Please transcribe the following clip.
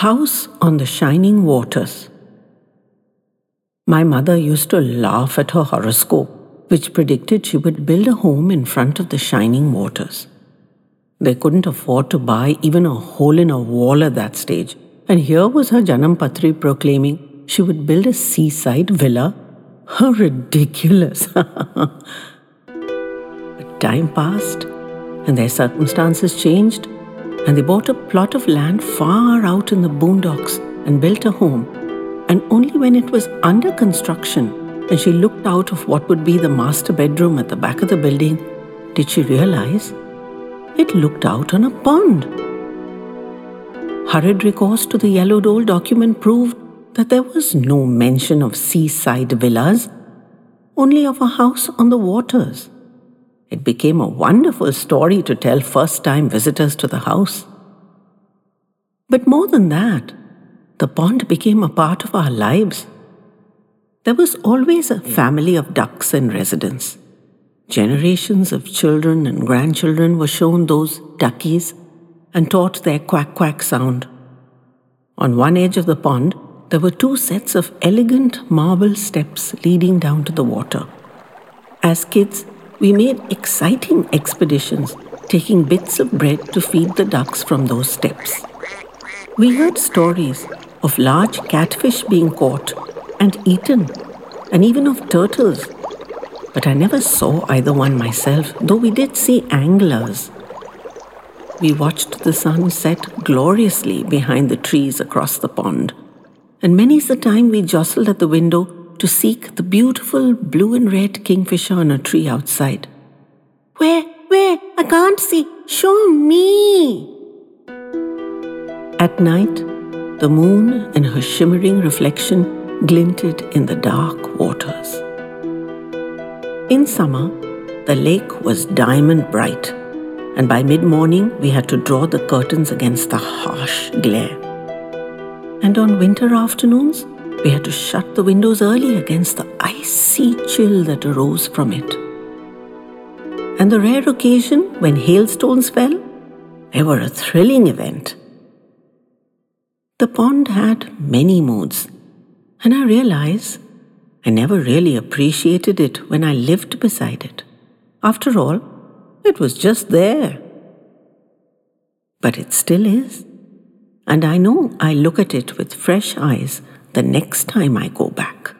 House on the Shining Waters. My mother used to laugh at her horoscope, which predicted she would build a home in front of the shining waters. They couldn't afford to buy even a hole in a wall at that stage, and here was her Janam Patri proclaiming she would build a seaside villa. How ridiculous! but time passed, and their circumstances changed and they bought a plot of land far out in the boondocks and built a home. And only when it was under construction and she looked out of what would be the master bedroom at the back of the building did she realize it looked out on a pond. Hurried recourse to the yellowed old document proved that there was no mention of seaside villas, only of a house on the waters. It became a wonderful story to tell first time visitors to the house. But more than that, the pond became a part of our lives. There was always a family of ducks in residence. Generations of children and grandchildren were shown those duckies and taught their quack quack sound. On one edge of the pond, there were two sets of elegant marble steps leading down to the water. As kids, we made exciting expeditions, taking bits of bread to feed the ducks from those steps. We heard stories of large catfish being caught and eaten, and even of turtles. But I never saw either one myself, though we did see anglers. We watched the sun set gloriously behind the trees across the pond, and many's the time we jostled at the window to seek the beautiful blue and red kingfisher on a tree outside. Where? Where? I can't see. Show me! At night, the moon and her shimmering reflection glinted in the dark waters. In summer, the lake was diamond bright, and by mid morning we had to draw the curtains against the harsh glare. And on winter afternoons, we had to shut the windows early against the icy chill that arose from it. And the rare occasion when hailstones fell, they were a thrilling event. The pond had many moods, and I realize I never really appreciated it when I lived beside it. After all, it was just there. But it still is. And I know I look at it with fresh eyes the next time I go back.